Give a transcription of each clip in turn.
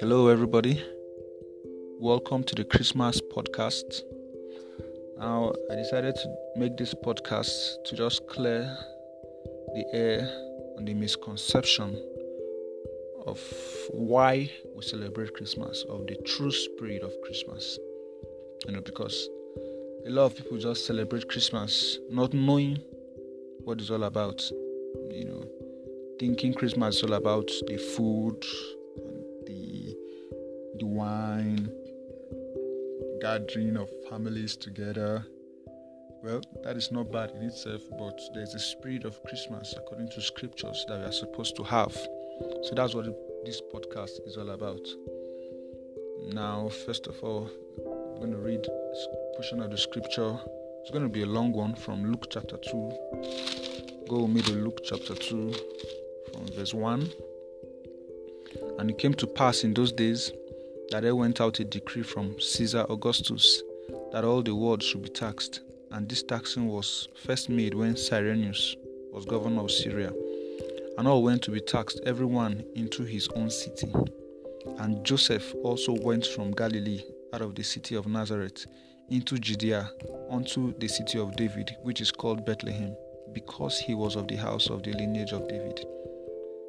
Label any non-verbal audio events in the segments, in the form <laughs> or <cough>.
Hello, everybody. Welcome to the Christmas podcast. Now, I decided to make this podcast to just clear the air on the misconception of why we celebrate Christmas, of the true spirit of Christmas. You know, because a lot of people just celebrate Christmas not knowing what it's all about. You know, thinking Christmas is all about the food, gathering of families together. Well, that is not bad in itself, but there's a spirit of Christmas according to scriptures that we are supposed to have. So that's what this podcast is all about. Now, first of all, I'm going to read a portion of the scripture. It's going to be a long one from Luke chapter 2. Go with me to Luke chapter 2 from verse 1. And it came to pass in those days that there went out a decree from Caesar Augustus that all the world should be taxed. And this taxing was first made when Cyrenius was governor of Syria. And all went to be taxed, every one into his own city. And Joseph also went from Galilee, out of the city of Nazareth, into Judea, unto the city of David, which is called Bethlehem, because he was of the house of the lineage of David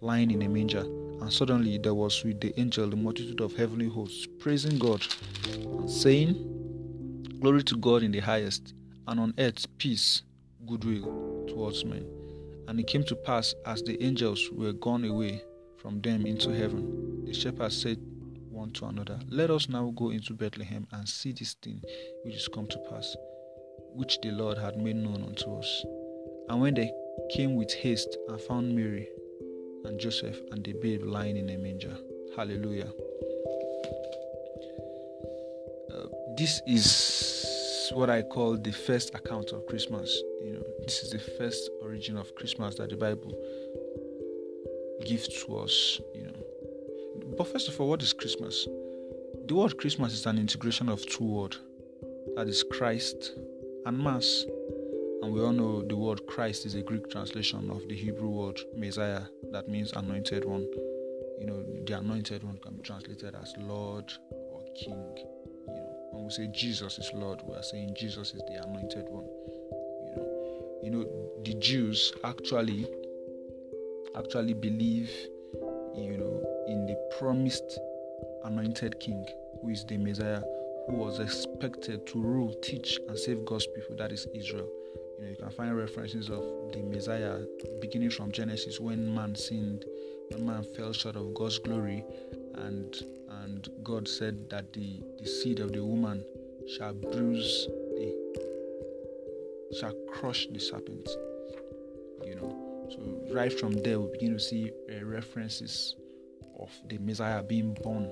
lying in a manger. And suddenly there was with the angel the multitude of heavenly hosts, praising God, and saying, Glory to God in the highest, and on earth peace, goodwill towards men. And it came to pass, as the angels were gone away from them into heaven, the shepherds said one to another, Let us now go into Bethlehem and see this thing which is come to pass, which the Lord had made known unto us. And when they came with haste and found Mary and Joseph and the babe lying in a manger. Hallelujah. Uh, this is what I call the first account of Christmas. You know, this is the first origin of Christmas that the Bible gives to us. You know, but first of all, what is Christmas? The word Christmas is an integration of two words. That is Christ and Mass. And we all know the word Christ is a Greek translation of the Hebrew word Messiah, that means anointed one. You know, the anointed one can be translated as Lord or King. You know, when we say Jesus is Lord, we are saying Jesus is the anointed one. You know, you know, the Jews actually actually believe, you know, in the promised anointed King, who is the Messiah, who was expected to rule, teach, and save God's people, that is Israel. You, know, you can find references of the Messiah beginning from Genesis when man sinned, when man fell short of God's glory, and and God said that the, the seed of the woman shall bruise the shall crush the serpent. You know, so right from there we begin to see uh, references of the Messiah being born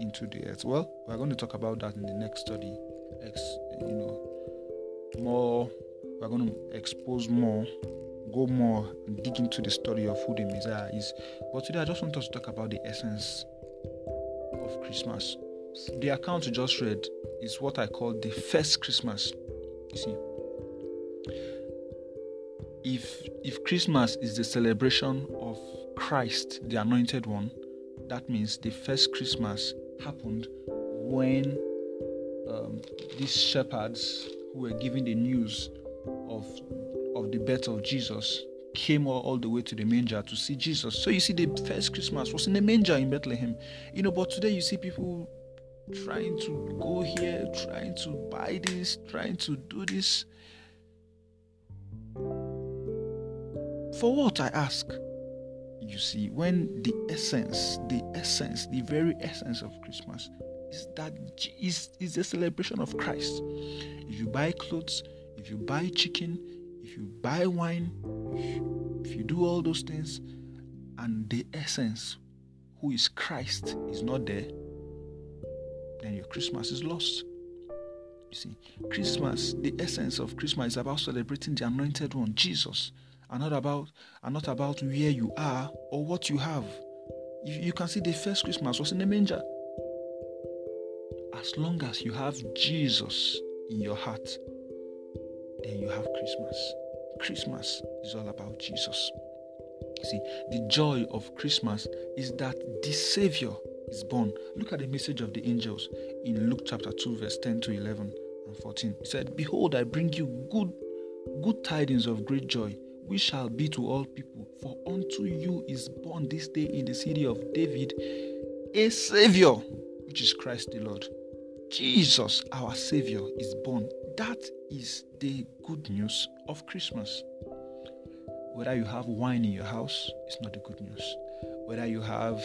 into the earth. Well, we're going to talk about that in the next study. Ex, you know, more we're going to expose more go more dig into the story of who the messiah is. But today i just want us to talk about the essence of christmas. The account you just read is what i call the first christmas. You see if if christmas is the celebration of christ the anointed one that means the first christmas happened when um, these shepherds who were giving the news of of the birth of Jesus came all, all, the way to the manger to see Jesus. So you see, the first Christmas was in the manger in Bethlehem. You know, but today you see people trying to go here, trying to buy this, trying to do this. For what I ask? You see, when the essence, the essence, the very essence of Christmas is that is, is the celebration of Christ. If you buy clothes, if you buy chicken, if you buy wine, if you do all those things, and the essence, who is Christ, is not there, then your Christmas is lost. You see, Christmas, the essence of Christmas is about celebrating the anointed one, Jesus, and not about and not about where you are or what you have. You, you can see the first Christmas was in a manger. As long as you have Jesus in your heart, then you have Christmas. Christmas is all about Jesus. See, the joy of Christmas is that the Savior is born. Look at the message of the angels in Luke chapter 2, verse 10 to 11 and 14. He said, Behold, I bring you good, good tidings of great joy, which shall be to all people. For unto you is born this day in the city of David a Savior, which is Christ the Lord. Jesus, our Savior, is born. That is the good news of Christmas. Whether you have wine in your house, it's not the good news. Whether you have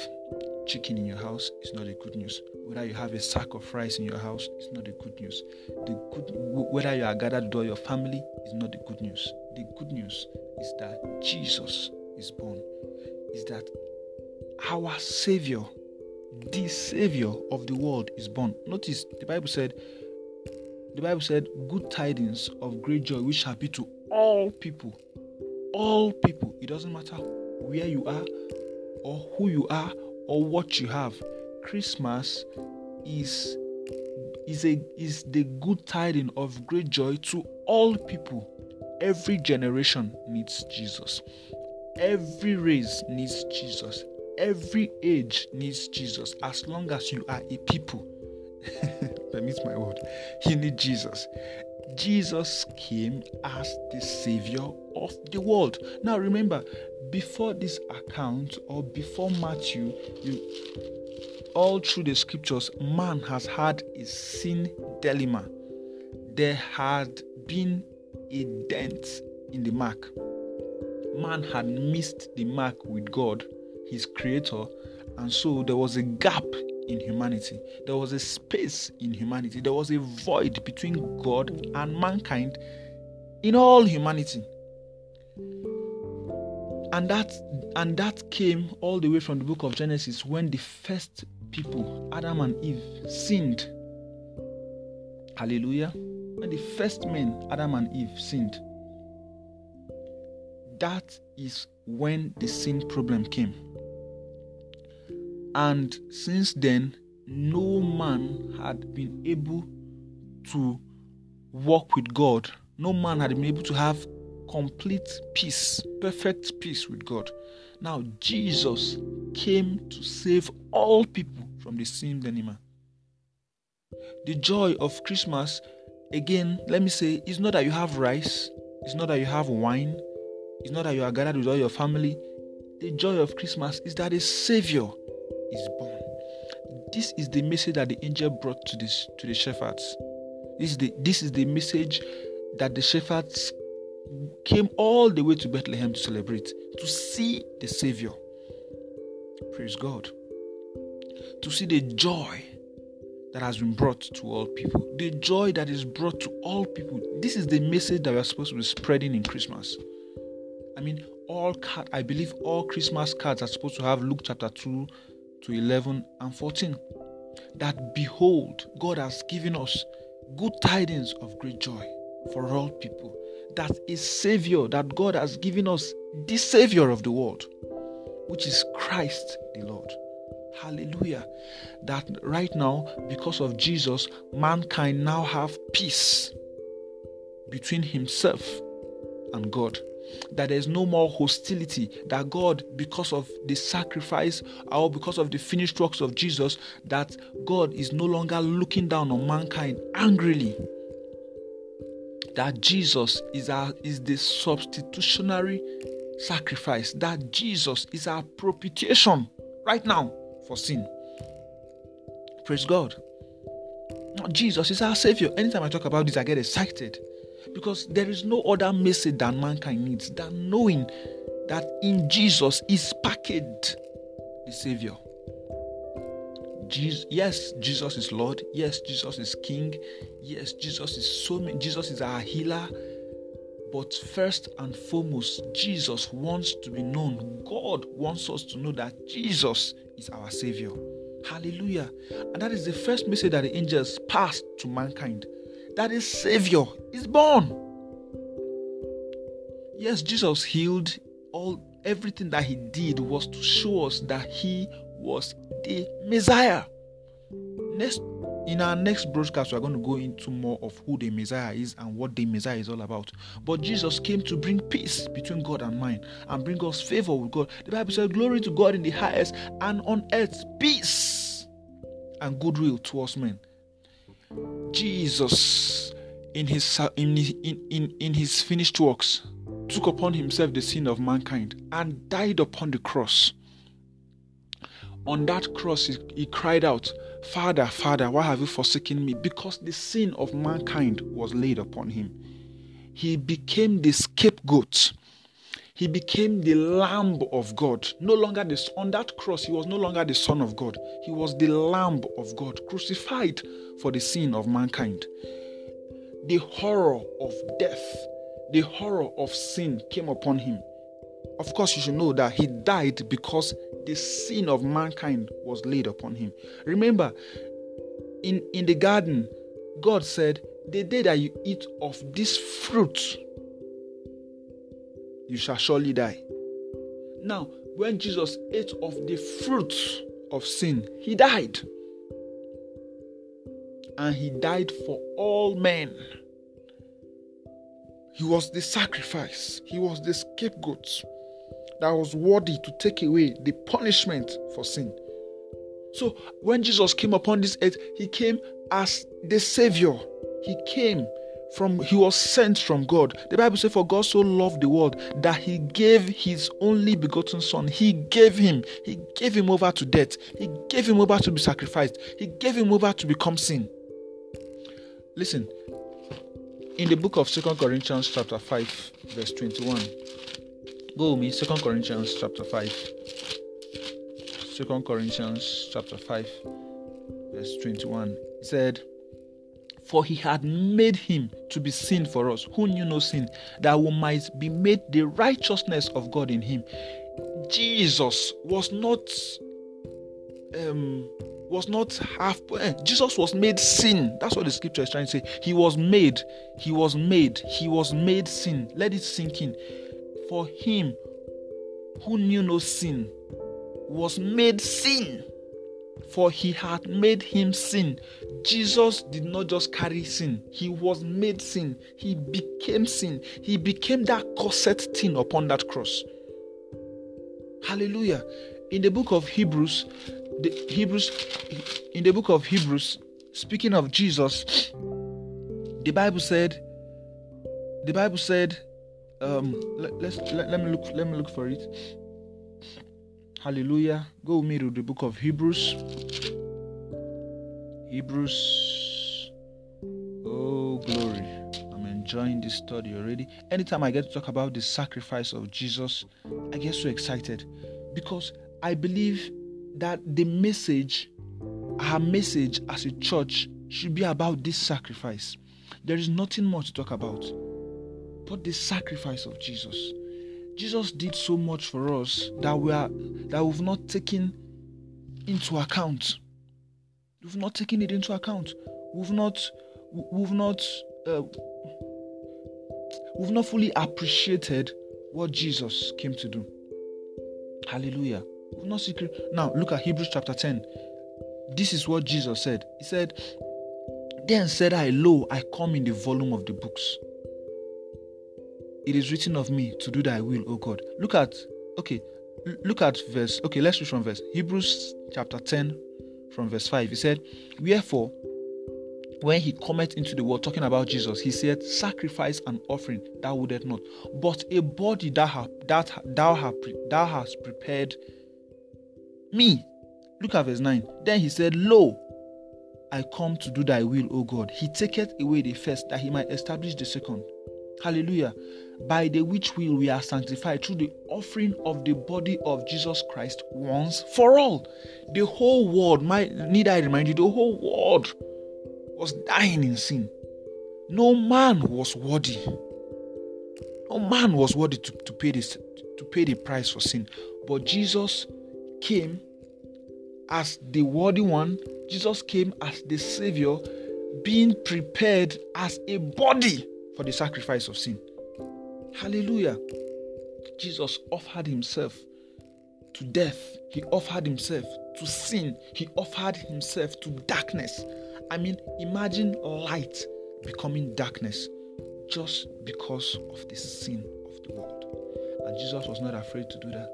chicken in your house, it's not the good news. Whether you have a sack of rice in your house, it's not the good news. The good whether you are gathered to your family is not the good news. The good news is that Jesus is born. Is that our Savior, the Savior of the world, is born. Notice the Bible said, the Bible said, good tidings of great joy which shall be to all eh. people. All people. It doesn't matter where you are or who you are or what you have. Christmas is is a is the good tidings of great joy to all people. Every generation needs Jesus. Every race needs Jesus. Every age needs Jesus. As long as you are a people, <laughs> permit my word, you need Jesus. Jesus came as the Savior of the world. Now remember, before this account or before Matthew, you all through the scriptures, man has had a sin dilemma. There had been a dent in the mark. Man had missed the mark with God, his creator, and so there was a gap in humanity. There was a space in humanity. There was a void between God and mankind in all humanity. And that and that came all the way from the book of Genesis when the first people, Adam and Eve, sinned. Hallelujah. When the first men, Adam and Eve, sinned. That is when the sin problem came. And since then, no man had been able to walk with God. No man had been able to have complete peace, perfect peace with God. Now, Jesus came to save all people from the sin dilemma. The joy of Christmas, again, let me say, is not that you have rice, it's not that you have wine, it's not that you are gathered with all your family. The joy of Christmas is that a Savior is born. This is the message that the angel brought to this to the shepherds. This is the this is the message that the shepherds came all the way to Bethlehem to celebrate, to see the Savior. Praise God. To see the joy that has been brought to all people. The joy that is brought to all people. This is the message that we're supposed to be spreading in Christmas. I mean, all card, I believe all Christmas cards are supposed to have Luke chapter 2 to 11 and 14. That behold, God has given us good tidings of great joy for all people. That is Savior, that God has given us the Savior of the world, which is Christ the Lord. Hallelujah. That right now, because of Jesus, mankind now have peace between himself and God that there's no more hostility, that God, because of the sacrifice or because of the finished works of Jesus, that God is no longer looking down on mankind angrily. That Jesus is our is the substitutionary sacrifice, that Jesus is our propitiation right now for sin. Praise God. Jesus is our Savior. Anytime I talk about this, I get excited because there is no other message that mankind needs than knowing that in Jesus is packaged the Savior. Jesus, yes, Jesus is Lord. Yes, Jesus is King. Yes, Jesus is so many. Jesus is our healer. But first and foremost, Jesus wants to be known. God wants us to know that Jesus is our Savior. Hallelujah. And that is the first message that the angels passed to mankind. That is Savior is born. Yes, Jesus healed all everything that he did was to show us that he was the Messiah. Next in our next broadcast, we're going to go into more of who the Messiah is and what the Messiah is all about. But Jesus came to bring peace between God and man and bring us favor with God. The Bible says, Glory to God in the highest, and on earth, peace and goodwill towards men. Jesus, in his, in, in, in, his finished works, took upon himself the sin of mankind and died upon the cross. On that cross, he, he cried out, Father, Father, why have you forsaken me? Because the sin of mankind was laid upon him. He became the scapegoat. He became the Lamb of God. No longer this on that cross, he was no longer the Son of God. He was the Lamb of God, crucified for the sin of mankind. The horror of death, the horror of sin came upon him. Of course, you should know that he died because the sin of mankind was laid upon him. Remember, in, in the garden, God said, The day that you eat of this fruit, you shall surely die. Now, when Jesus ate of the fruit of sin, he died. And he died for all men. He was the sacrifice, he was the scapegoat that was worthy to take away the punishment for sin. So when Jesus came upon this earth, he came as the Savior. He came from he was sent from God. The Bible says, For God so loved the world that he gave his only begotten son. He gave him, he gave him over to death, he gave him over to be sacrificed, he gave him over to become sin. Listen, in the book of Second Corinthians, chapter 5, verse 21. Go with me, Second Corinthians chapter 5. Second Corinthians chapter 5, verse 21. It said, For he had made him to be sin for us, who knew no sin, that we might be made the righteousness of God in him. Jesus was not um was not half eh, Jesus was made sin. That's what the scripture is trying to say. He was made, he was made, he was made sin. Let it sink in for him who knew no sin was made sin for he had made him sin. Jesus did not just carry sin, he was made sin. He became sin. He became that corset thing upon that cross. Hallelujah. In the book of Hebrews, the Hebrews in the book of Hebrews, speaking of Jesus, the Bible said the Bible said um let, let's let, let me look let me look for it hallelujah. Go with me to the book of hebrews. Hebrews. Oh glory. I'm enjoying this study already. Anytime i get to talk about the sacrifice of jesus i get so excited because i believe that the message our message as a church should be about this sacrifice. There is nothing more to talk about but the sacrifice of Jesus. Jesus did so much for us that we are that we've not taken into account. We've not taken it into account. We've not we've not uh, we've not fully appreciated what Jesus came to do. Hallelujah. We've not secret. Now look at Hebrews chapter 10. This is what Jesus said. He said, Then said I, Lo, I come in the volume of the books. It is written of me to do thy will, O God. Look at, okay, look at verse, okay, let's read from verse. Hebrews chapter 10, from verse 5. He said, Wherefore, when he cometh into the world talking about Jesus, he said, Sacrifice and offering thou wouldest not, but a body that, ha, that thou, ha, thou hast prepared me. Look at verse 9. Then he said, Lo, I come to do thy will, O God. He taketh away the first, that he might establish the second. Hallelujah. By the which will we are sanctified through the offering of the body of Jesus Christ once for all. The whole world, my need I remind you, the whole world was dying in sin. No man was worthy. No man was worthy to, to pay this to pay the price for sin. But Jesus came as the worthy one. Jesus came as the Savior, being prepared as a body for the sacrifice of sin. Hallelujah. Jesus offered himself to death, he offered himself to sin, he offered himself to darkness. I mean, imagine light becoming darkness just because of the sin of the world. And Jesus was not afraid to do that.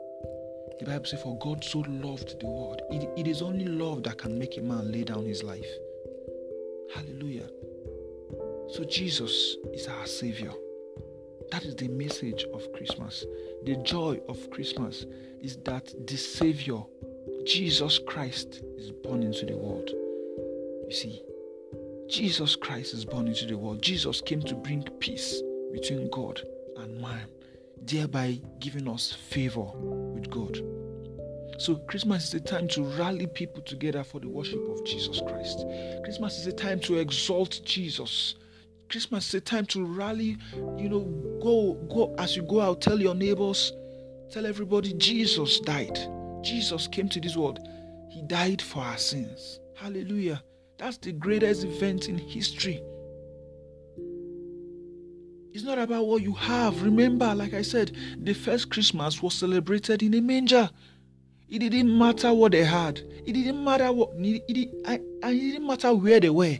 The Bible says, For God so loved the world. It, it is only love that can make a man lay down his life. Hallelujah. So Jesus is our Savior. That is the message of Christmas. The joy of Christmas is that the Savior, Jesus Christ, is born into the world. You see, Jesus Christ is born into the world. Jesus came to bring peace between God and man, thereby giving us favor with God. So, Christmas is a time to rally people together for the worship of Jesus Christ. Christmas is a time to exalt Jesus. Christmas is a time to rally, you know, go, go as you go out, tell your neighbors, tell everybody Jesus died. Jesus came to this world. He died for our sins. Hallelujah. That's the greatest event in history. It's not about what you have. Remember, like I said, the first Christmas was celebrated in a manger. It didn't matter what they had. It didn't matter what. It, it, it didn't matter where they were,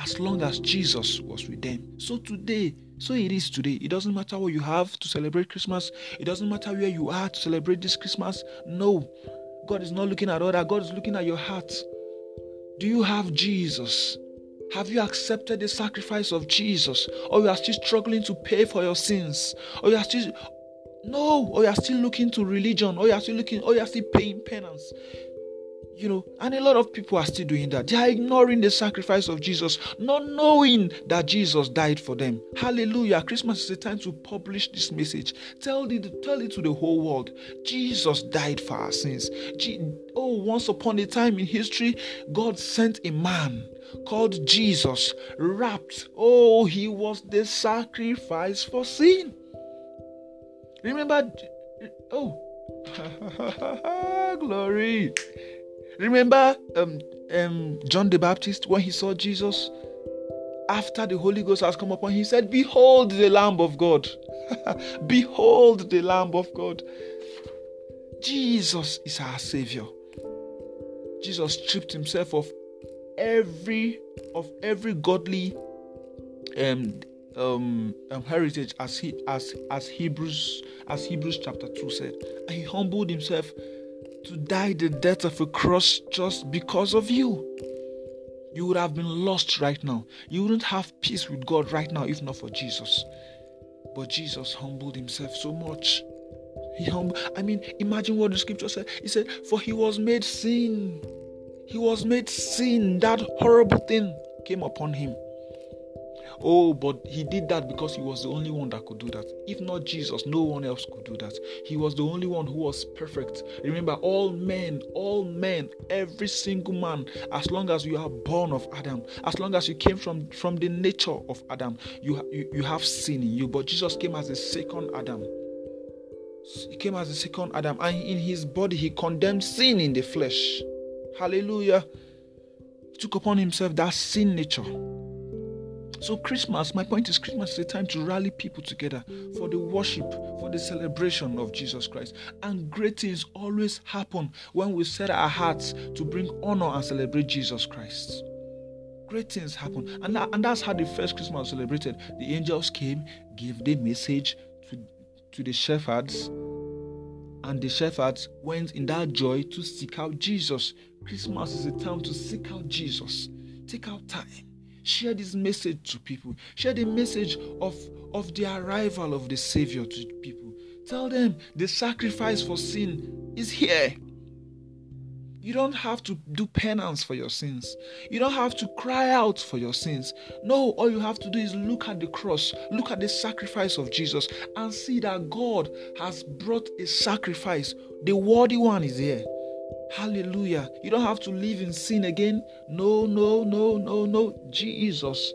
as long as Jesus was with them. So today, so it is today. It doesn't matter what you have to celebrate Christmas. It doesn't matter where you are to celebrate this Christmas. No, God is not looking at all that. God is looking at your heart. Do you have Jesus? Have you accepted the sacrifice of Jesus? Or you are still struggling to pay for your sins? Or you are still no, or you are still looking to religion, or you are still looking, or you are still paying penance. You know, and a lot of people are still doing that. They are ignoring the sacrifice of Jesus, not knowing that Jesus died for them. Hallelujah. Christmas is a time to publish this message. Tell it, tell it to the whole world. Jesus died for our sins. oh, once upon a time in history, God sent a man called Jesus, wrapped. Oh, he was the sacrifice for sin. Remember, oh, <laughs> glory. Remember um, um, John the Baptist when he saw Jesus after the Holy Ghost has come upon him, he said, Behold the Lamb of God. <laughs> Behold the Lamb of God. Jesus is our Savior. Jesus stripped himself of every of every godly um, um, um, heritage as he as as Hebrews as Hebrews chapter 2 said. And he humbled himself to die the death of a cross just because of you. You would have been lost right now. You wouldn't have peace with God right now if not for Jesus. But Jesus humbled himself so much. He humbled. I mean, imagine what the scripture said. He said, For he was made sin. He was made sin. That horrible thing came upon him. Oh, but he did that because he was the only one that could do that. If not Jesus, no one else could do that. He was the only one who was perfect. Remember, all men, all men, every single man, as long as you are born of Adam, as long as you came from, from the nature of Adam, you, you, you have sin in you. But Jesus came as the second Adam. He came as the second Adam, and in his body, he condemned sin in the flesh. Hallelujah. He took upon himself that sin nature. So, Christmas, my point is, Christmas is a time to rally people together for the worship, for the celebration of Jesus Christ. And great things always happen when we set our hearts to bring honor and celebrate Jesus Christ. Great things happen. And, that, and that's how the first Christmas was celebrated. The angels came, gave the message to, to the shepherds, and the shepherds went in that joy to seek out Jesus. Christmas is a time to seek out Jesus. Take out time Share this message to people. Share the message of, of the arrival of the Savior to people. Tell them the sacrifice for sin is here. You don't have to do penance for your sins. You don't have to cry out for your sins. No, all you have to do is look at the cross, look at the sacrifice of Jesus, and see that God has brought a sacrifice. The worthy one is here. Hallelujah. You don't have to live in sin again. No, no, no, no, no. Jesus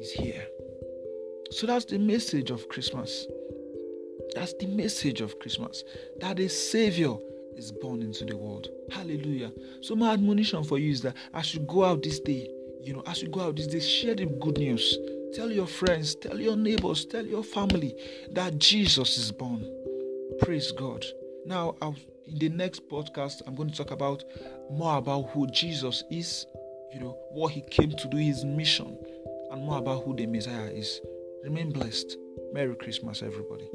is here. So that's the message of Christmas. That's the message of Christmas. That a Savior is born into the world. Hallelujah. So my admonition for you is that as you go out this day, you know, as you go out this day, share the good news. Tell your friends, tell your neighbors, tell your family that Jesus is born. Praise God. Now, I'll, in the next podcast, I'm going to talk about more about who Jesus is, you know, what he came to do, his mission, and more about who the Messiah is. Remain blessed. Merry Christmas, everybody.